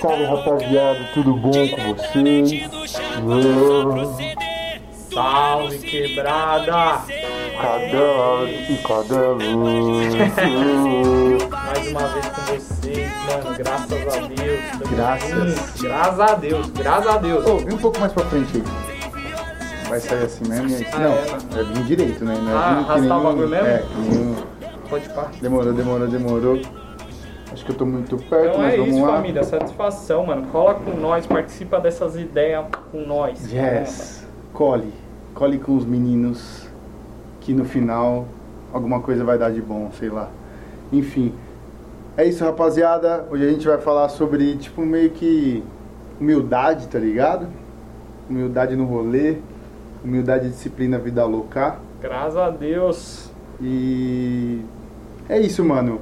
Salve rapaziada, tudo bom com vocês? Salve, quebrada! Cada e cada luz. Mais uma vez com vocês, mano. Graças a Deus. Graças. Graças a Deus, graças a Deus. Ô, vem um pouco mais pra frente aí. Vai sair assim mesmo e aí. Ah, Não, é, é vir direito, né? Não é Ah, que arrastar nem o bagulho mesmo? É, que nem Pode pá. Demorou, demorou, demorou. Acho que eu tô muito perto, Então mas é vamos isso, lá. família. Satisfação, mano. Cola com nós, participa dessas ideias com nós. Yes. Cole. Cole com os meninos. Que no final alguma coisa vai dar de bom, sei lá. Enfim. É isso, rapaziada. Hoje a gente vai falar sobre, tipo, meio que humildade, tá ligado? Humildade no rolê. Humildade, disciplina, vida louca. Graças a Deus. E é isso, mano.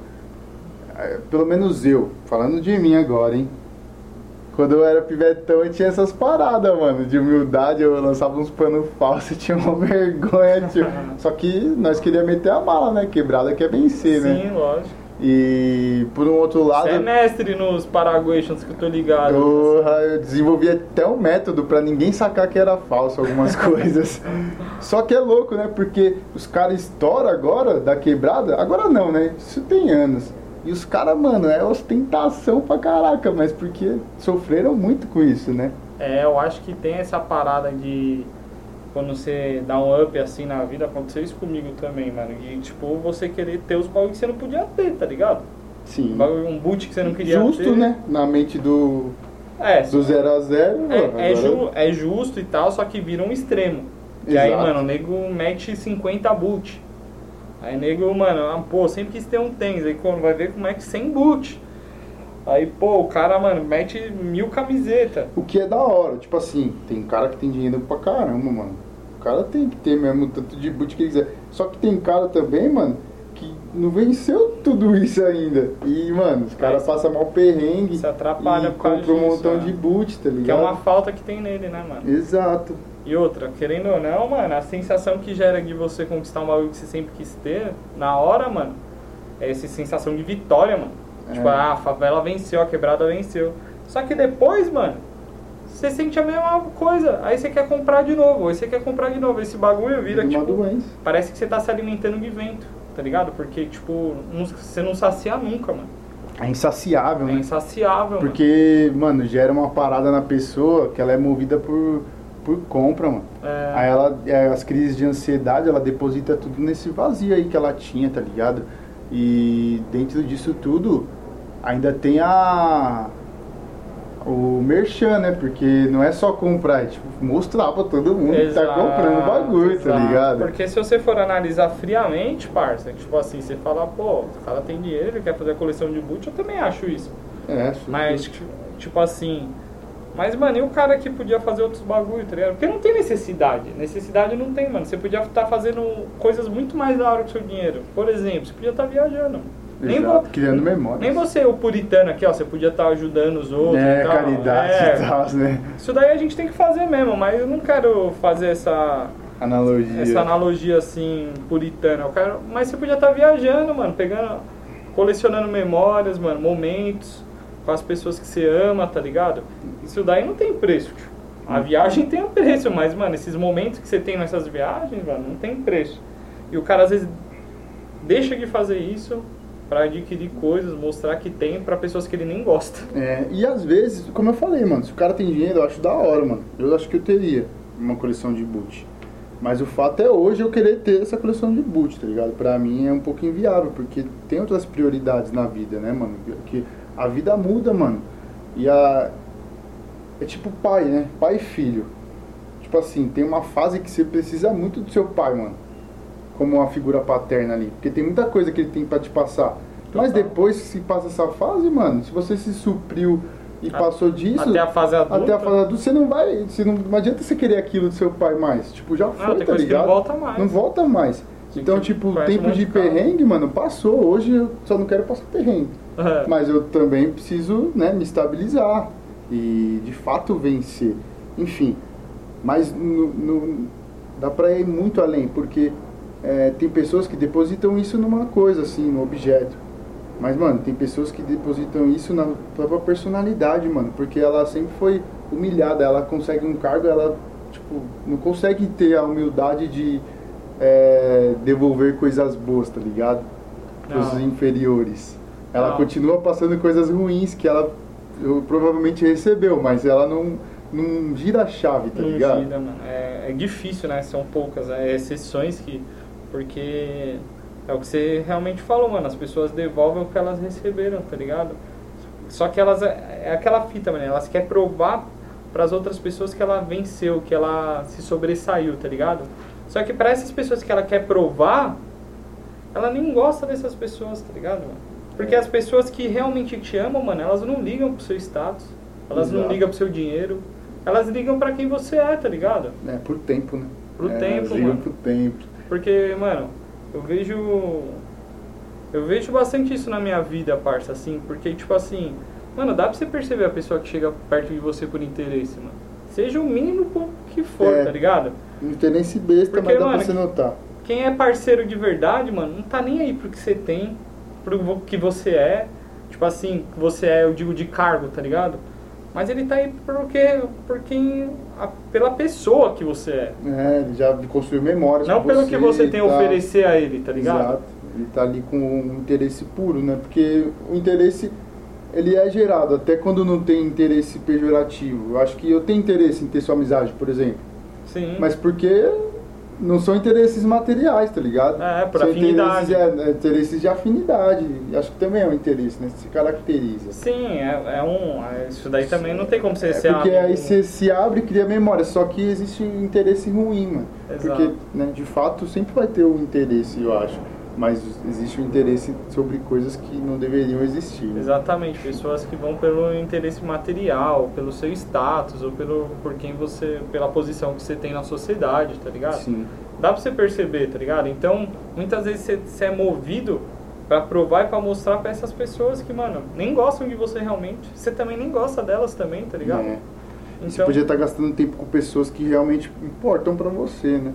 É, Pelo menos eu, falando de mim agora, hein? Quando eu era pivetão, eu tinha essas paradas, mano, de humildade. Eu lançava uns panos falsos, tinha uma vergonha, tio. Só que nós queríamos meter a mala, né? Quebrada quer vencer, né? Sim, lógico. E por um outro lado. Você é mestre nos Paraguations que eu tô ligado. Porra, eu desenvolvi até um método pra ninguém sacar que era falso algumas coisas. Só que é louco, né? Porque os caras estouram agora da quebrada. Agora não, né? Isso tem anos. E os caras, mano, é ostentação pra caraca, mas porque sofreram muito com isso, né? É, eu acho que tem essa parada de quando você dá um up assim na vida, aconteceu isso comigo também, mano. E tipo, você querer ter os bagulho que você não podia ter, tá ligado? Sim. Bagulho- Um boot que você não queria Justo, ter. né? Na mente do, É, do 0 a 0 é, é, ju- é justo e tal, só que vira um extremo. Que aí, mano, o nego mete 50 boot. Aí nego, mano, ah, pô, sempre quis ter um tênis. Aí quando vai ver como é que sem boot. Aí, pô, o cara, mano, mete mil camisetas. O que é da hora, tipo assim, tem cara que tem dinheiro pra caramba, mano. O cara tem que ter mesmo o tanto de boot que ele quiser. Só que tem cara também, mano, que não venceu tudo isso ainda. E, mano, os caras passam mal perrengue se atrapalha e compram um montão né? de boot, tá ligado? Que é uma falta que tem nele, né, mano? Exato. E outra, querendo ou não, mano, a sensação que gera de você conquistar um bagulho que você sempre quis ter, na hora, mano, é essa sensação de vitória, mano. É. Tipo, ah, a favela venceu, a quebrada venceu. Só que depois, mano, você sente a mesma coisa. Aí você quer comprar de novo, aí você quer comprar de novo. Esse bagulho vira, uma tipo, doença. parece que você tá se alimentando de vento, tá ligado? Porque, tipo, não- você não sacia nunca, mano. É insaciável, É né? insaciável, mano. Porque, mano, gera uma parada na pessoa que ela é movida por, por compra, mano. É. Aí ela, é, as crises de ansiedade, ela deposita tudo nesse vazio aí que ela tinha, tá ligado? E dentro disso tudo, ainda tem a. O merchan, né? Porque não é só comprar, é tipo mostrar pra todo mundo que tá Exato, comprando o bagulho, tá exato. ligado? Porque se você for analisar friamente, parça, tipo assim, você fala, pô, o cara tem dinheiro, ele quer fazer a coleção de boot, eu também acho isso. É, super. Mas, tipo, tipo assim. Mas, mano, e o cara que podia fazer outros bagulho, tá ligado? Porque não tem necessidade. Necessidade não tem, mano. Você podia estar fazendo coisas muito mais da hora com o seu dinheiro. Por exemplo, você podia estar viajando. Nem, vo- criando memórias. nem você, o puritano aqui, ó, você podia estar ajudando os outros. É, e tal. caridade É, e tal, né? Isso daí a gente tem que fazer mesmo, mas eu não quero fazer essa Analogia. essa analogia assim, puritana. Eu quero, mas você podia estar viajando, mano, pegando, colecionando memórias, mano, momentos com as pessoas que você ama, tá ligado? Isso daí não tem preço, tio. A viagem tem um preço, mas, mano, esses momentos que você tem nessas viagens, mano, não tem preço. E o cara às vezes deixa de fazer isso pra adquirir coisas, mostrar que tem pra pessoas que ele nem gosta. É, e às vezes, como eu falei, mano, se o cara tem dinheiro, eu acho da hora, mano. Eu acho que eu teria uma coleção de boot. Mas o fato é hoje eu querer ter essa coleção de boot, tá ligado? Pra mim é um pouco inviável, porque tem outras prioridades na vida, né, mano? Que a vida muda, mano. E a. É tipo pai, né? Pai e filho. Tipo assim, tem uma fase que você precisa muito do seu pai, mano. Como uma figura paterna ali. Porque tem muita coisa que ele tem pra te passar. Mas Total. depois que se passa essa fase, mano, se você se supriu e A- passou disso. Até a fase adulta. Até a fase adulta, você não vai. Você não, não adianta você querer aquilo do seu pai mais. Tipo, já foi, tá não ligado? volta mais. Não volta mais. Então, tipo, o um tempo monte de carro. perrengue, mano, passou. Hoje eu só não quero passar perrengue. É. Mas eu também preciso, né, me estabilizar. E de fato vencer. Enfim. Mas no, no- dá pra ir muito além, porque é, tem pessoas que depositam isso numa coisa, assim, no objeto. Mas, mano, tem pessoas que depositam isso na própria personalidade, mano. Porque ela sempre foi humilhada, ela consegue um cargo, ela, tipo, não consegue ter a humildade de é, devolver coisas boas, tá ligado? Pros Não. inferiores. Ela Não. continua passando coisas ruins que ela provavelmente recebeu, mas ela não, não gira a chave, tá Não ligado? gira, mano. É, é difícil, né? São poucas é, exceções que. Porque é o que você realmente falou, mano. As pessoas devolvem o que elas receberam, tá ligado? Só que elas. É é aquela fita, mano. Elas querem provar para as outras pessoas que ela venceu, que ela se sobressaiu, tá ligado? Só que para essas pessoas que ela quer provar, ela nem gosta dessas pessoas, tá ligado, mano? Porque É. as pessoas que realmente te amam, mano, elas não ligam pro seu status, elas não Exato. ligam pro seu dinheiro, elas ligam pra quem você é, tá ligado? É, por tempo, né? Pro é, tempo, elas ligam mano. pro tempo. Porque, mano, eu vejo. Eu vejo bastante isso na minha vida, parça, assim, porque, tipo assim, mano, dá pra você perceber a pessoa que chega perto de você por interesse, mano. Seja o mínimo que for, É. tá ligado? Não tem nem se besta, Porque, mas dá mano, pra você notar. Quem é parceiro de verdade, mano, não tá nem aí pro que você tem, pro que você é. Tipo assim, que você é, eu digo, de cargo, tá ligado? Mas ele tá aí porque, por quem, a- pela pessoa que você é. É, ele já construiu memórias Não pelo que você tem a tá- oferecer a ele, tá ligado? Exato. Ele tá ali com um interesse puro, né? Porque o interesse, ele é gerado, até quando não tem interesse pejorativo. Eu acho que eu tenho interesse em ter sua amizade, por exemplo. Sim. Mas porque não são interesses materiais, tá ligado? É, por são afinidade. Interesses, é, é, interesses de afinidade. Acho que também é um interesse, né? Se caracteriza. Sim, é, é um. é- Isso daí também não tem como você É ser porque amigo. aí você se abre e cria memória, só que existe um interesse ruim, mano. Exato. Porque, né, de fato, sempre vai ter um interesse, eu acho. Mas existe um interesse sobre coisas que não deveriam existir. né? Exatamente, pessoas que vão pelo interesse material, pelo seu status, ou pelo por quem você, pela posição que você tem na sociedade, tá ligado? Sim. Dá pra você perceber, tá ligado? Então, muitas vezes você, você é movido pra provar e pra mostrar pra essas pessoas que, mano, nem gostam de você realmente. Você também nem gosta delas também, tá ligado? É. Você Então, podia estar gastando tempo com pessoas que realmente importam pra você, né?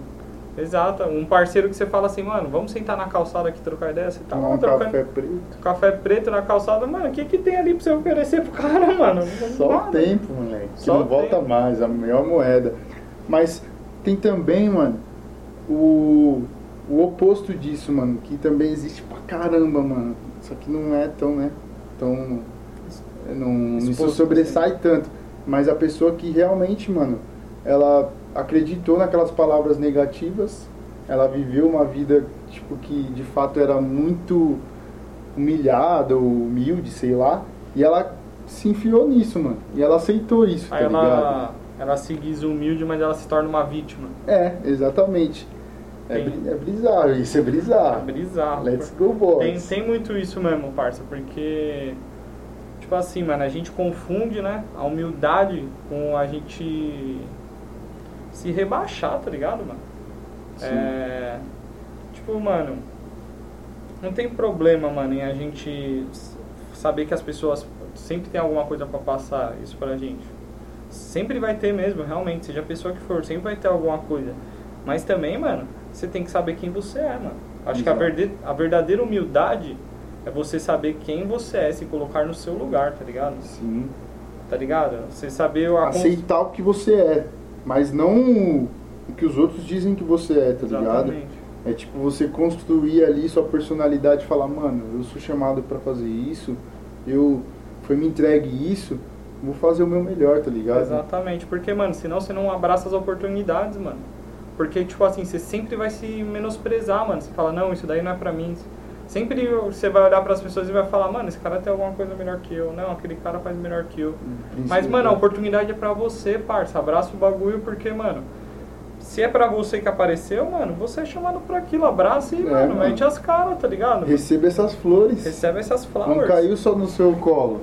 Exato. Um parceiro que você fala assim, mano, vamos sentar na calçada aqui trocar ideia, você tá um trocando café preto. café preto na calçada, mano, o que que tem ali pra você oferecer pro cara, mano? Só o tempo, moleque. Que Só não volta tempo. mais, a melhor moeda. Mas tem também, mano, o, o oposto disso, mano, que também existe pra caramba, mano. Só que não é tão, né? Tão. Não, não se sobressai tanto. Mas a pessoa que realmente, mano, ela acreditou naquelas palavras negativas, ela viveu uma vida, tipo, que de fato era muito humilhada ou humilde, sei lá, e ela se enfiou nisso, mano. E ela aceitou isso, tá Aí ligado? ela, ela se diz humilde, mas ela se torna uma vítima. É, exatamente. É, Tem- é bizarro, isso é bizarro. É bizarro. Let's go, boys. Tem, tem muito isso mesmo, parça, porque. Tipo assim, mano, a gente confunde, né? A humildade com a gente se rebaixar, tá ligado, mano? Sim. É. Tipo, mano. Não tem problema, mano, em a gente saber que as pessoas sempre tem alguma coisa pra passar isso pra gente. Sempre vai ter mesmo, realmente, seja a pessoa que for, sempre vai ter alguma coisa. Mas também, mano, você tem que saber quem você é, mano. Acho que a, Exato. verde, a verdadeira humildade é você saber quem você é, se colocar no seu lugar, tá ligado? Sim. Tá ligado? Você saber a Aceitar o que você é, mas não o que os outros dizem que você é, tá ligado? Exatamente. É tipo você construir ali sua personalidade e falar, mano, eu sou chamado pra fazer isso, eu foi me entregue isso, vou fazer o meu melhor, tá ligado? Exatamente, porque, mano, senão você não abraça as oportunidades, mano. Porque, tipo assim, você sempre vai se menosprezar, mano. Você fala, não, isso daí não é pra mim. Sempre você vai olhar pras pessoas e vai falar, mano, esse cara tem alguma coisa melhor que eu. Não, aquele cara faz melhor que eu. Mas, mano, a oportunidade é pra você, parça. Abraça o bagulho, porque, mano, se é pra você que apareceu, mano, você é chamado pra aquilo. Abraça e, É, mano, mano. mete as caras, tá ligado? Receba essas flores. Recebe essas Não flowers. caiu só no seu colo.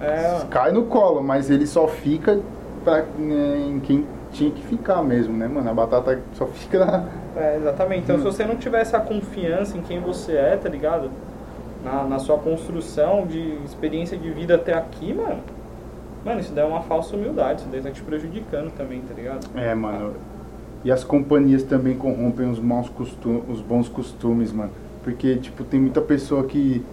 É, Cai no colo, mas ele só fica pra, né, em quem tinha que ficar mesmo, né, mano? A batata só fica na. É, exatamente. Então, Hum. se você não tiver essa confiança em quem você é, tá ligado? Na, na sua construção de experiência de vida até aqui, mano. Mano, isso daí é uma falsa humildade. Isso daí tá te prejudicando também, tá ligado? É, mano. E as companhias também corrompem os, maus costumes, os bons costumes, mano. Porque, tipo, tem muita pessoa que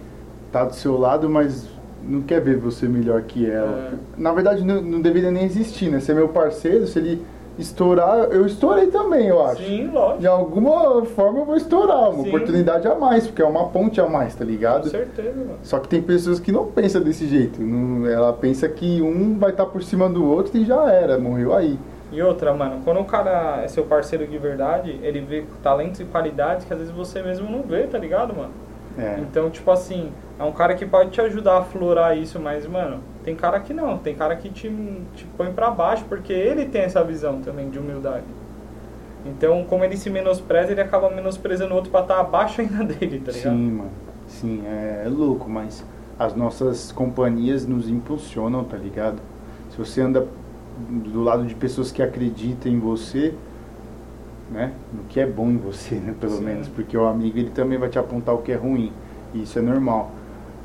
tá do seu lado, mas não quer ver você melhor que ela. É. Na verdade, não, não deveria nem existir, né? Você é meu parceiro, se ele estourar, eu estourei também, eu acho. Sim, lógico. De alguma forma eu vou estourar, uma Sim. oportunidade a mais, porque é uma ponte a mais, tá Com ligado? certeza, mano. Só que tem pessoas que não pensam desse jeito. Não- ela pensa que um vai estar por cima do outro e já era, morreu aí. E outra, mano, quando o cara é seu parceiro de verdade, ele vê talentos e qualidades que às vezes você mesmo não vê, tá ligado, mano? É. Então, tipo assim, é um cara que pode te ajudar a aflorar isso, mas, mano, tem cara que não. Tem cara que te, te põe pra baixo, porque ele tem essa visão também de humildade. Então, como ele se menospreza, ele acaba menosprezando o outro pra estar abaixo ainda dele, tá ligado? Sim, mano. Sim, é, é louco, mas as nossas companhias nos impulsionam, tá ligado? Se você anda do lado de pessoas que acreditam em você, né? No que é bom em você, né? Pelo Sim. menos. Porque o amigo, ele também vai te apontar o que é ruim. E isso é normal.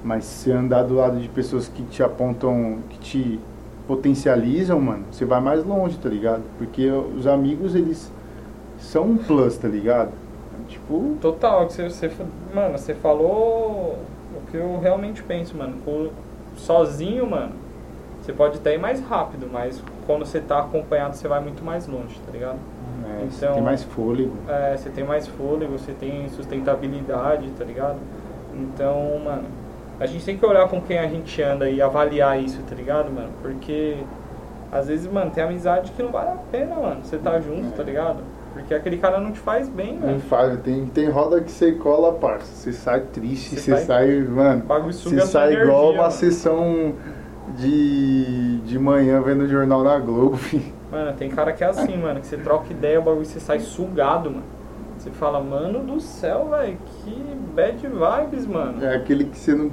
Mas se andar do lado de pessoas que te apontam, que te potencializam, mano, você vai mais longe, tá ligado? Porque os amigos, eles são um plus, tá ligado? Tipo, Total, que você, você, mano, você falou o que eu realmente penso, mano. Sozinho, mano, você pode até ir mais rápido, mas quando você tá acompanhado, você vai muito mais longe, tá ligado? É, você Então- tem mais fôlego. É, você tem mais fôlego, você tem sustentabilidade, tá ligado? Então, mano, a gente tem que olhar com quem a gente anda e avaliar isso, tá ligado, mano? Porque às vezes, mano, tem amizade que não vale a pena, mano, você tá junto, tá ligado? Porque aquele cara não te faz bem, Não velho. faz, tem, tem roda que você cola, parça. Você sai triste, Você você sai- sai, mano. Você sai igual energia, uma mano. sessão de, de manhã vendo o jornal na Globo. filho. Mano, tem cara que é assim, mano, que você troca ideia, o bagulho você sai sugado, mano. Você fala, mano do céu, velho, que bad vibes, mano. É aquele que você não,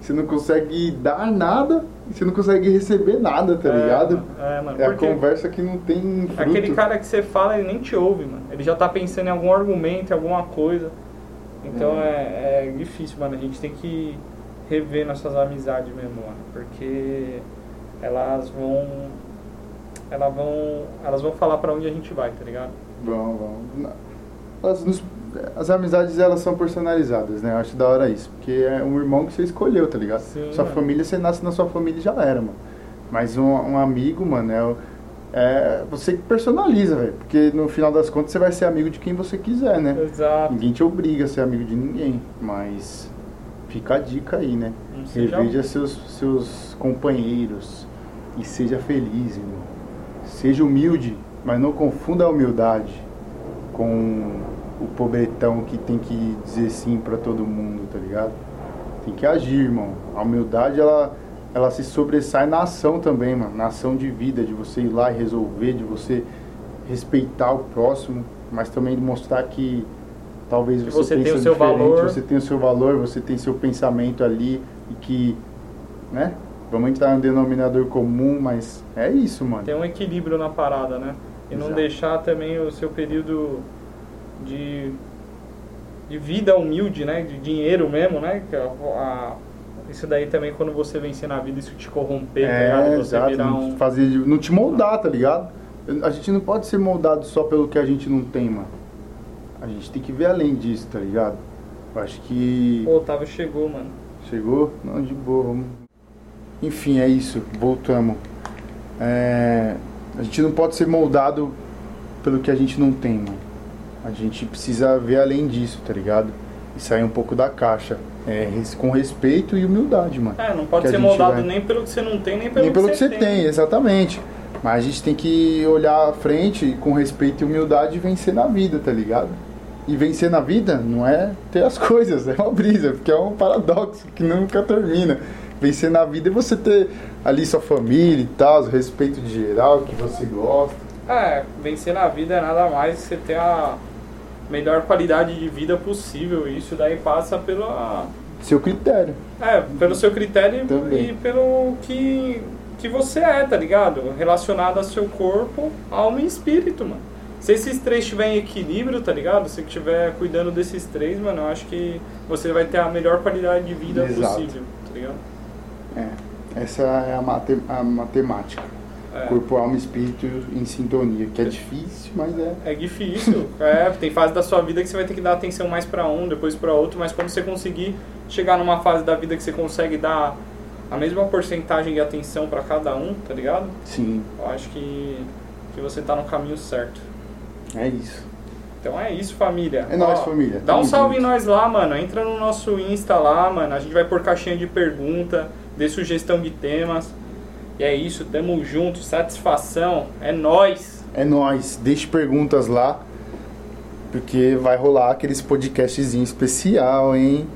você não consegue dar nada e você não consegue receber nada, tá É, ligado? É, mano, É a conversa que não tem fruto. aquele cara que você fala, ele nem te ouve, mano. Ele já tá pensando em algum argumento, em alguma coisa. Então é, é difícil, mano. A gente tem que rever nossas amizades mesmo, mano. Porque elas vão. Elas vão. Elas vão falar pra onde a gente vai, tá ligado? Vão, vão. Elas nos- as amizades, elas são personalizadas, né? Eu acho da hora isso. Porque é um irmão que você escolheu, tá ligado? Sim, sua mano. família, você nasce na sua família e já era, mano. Mas um, um amigo, mano, é, é você que personaliza, velho. Porque no final das contas você vai ser amigo de quem você quiser, né? Exato. Ninguém te obriga a ser amigo de ninguém. Mas fica a dica aí, né? Reveja seus, seus companheiros e seja feliz, irmão. Seja humilde, mas não confunda a humildade com o pobretão que tem que dizer sim pra todo mundo, tá ligado? Tem que agir, irmão. A humildade, ela, ela se sobressai na ação também, mano. Na ação de vida, de você ir lá e resolver, de você respeitar o próximo, mas também mostrar que talvez você, você tem pense o seu valor. você tem o seu valor, você tem seu pensamento ali e que, né? Vamos entrar no denominador comum, mas é isso, mano. Tem um equilíbrio na parada, né? E não Exato. deixar também o seu período de, de vida humilde, né? De dinheiro mesmo, né? A- a- isso daí também, quando você vencer na vida, isso te corromper, tá ligado? É, Você exato. virar Não, um... fazer, não te moldar, tá ligado? A gente não pode ser moldado só pelo que a gente não tem, mano. A gente tem que ver além disso, tá ligado? Eu acho que. O Otávio chegou, mano. Chegou? Não, de boa, vamos. Enfim, é isso. Voltamos. É, A gente não pode ser moldado pelo que a gente não tem, mano. A gente precisa ver além disso, tá ligado? E sair um pouco da caixa. É, com respeito e humildade, mano. É, não pode Que ser moldado vai- nem pelo que você não tem, nem pelo, Nem pelo que você tem, exatamente. Mas a gente tem que olhar à frente com respeito e humildade e vencer na vida, tá ligado? E vencer na vida não é ter as coisas, é uma brisa, porque é um paradoxo que nunca termina. Vencer na vida é você ter ali sua família e tal, o respeito de geral, que você gosta. É, vencer na vida é nada mais que você ter a melhor qualidade de vida possível. E isso daí passa pela, Seu critério. É, pelo seu critério Também. e pelo que, que você é, tá ligado? Relacionado ao seu corpo, alma e espírito, mano. Se esses três estiverem em equilíbrio, tá ligado? Se estiver cuidando desses três, mano, eu acho que você vai ter a melhor qualidade de vida Exato. possível, tá ligado? É, essa é a, mate- a matemática. É. Corpo, alma e espírito em sintonia. Que é difícil, mas é. É difícil, é, tem fase da sua vida que você vai ter que dar atenção mais pra um, depois pra outro, mas quando você conseguir chegar numa fase da vida que você consegue dar a mesma porcentagem de atenção pra cada um, tá ligado? Sim, Eu acho que, que você tá no caminho certo. é isso. Então é isso, família. É nóis, família. Dá um salve em nós lá, mano. Entra no nosso Insta lá, mano. A gente vai pôr caixinha de pergunta, dê sugestão de temas. E é isso, tamo junto, satisfação. É nóis. É nóis. Deixe perguntas lá. Porque vai rolar aqueles podcastzinho especial, hein?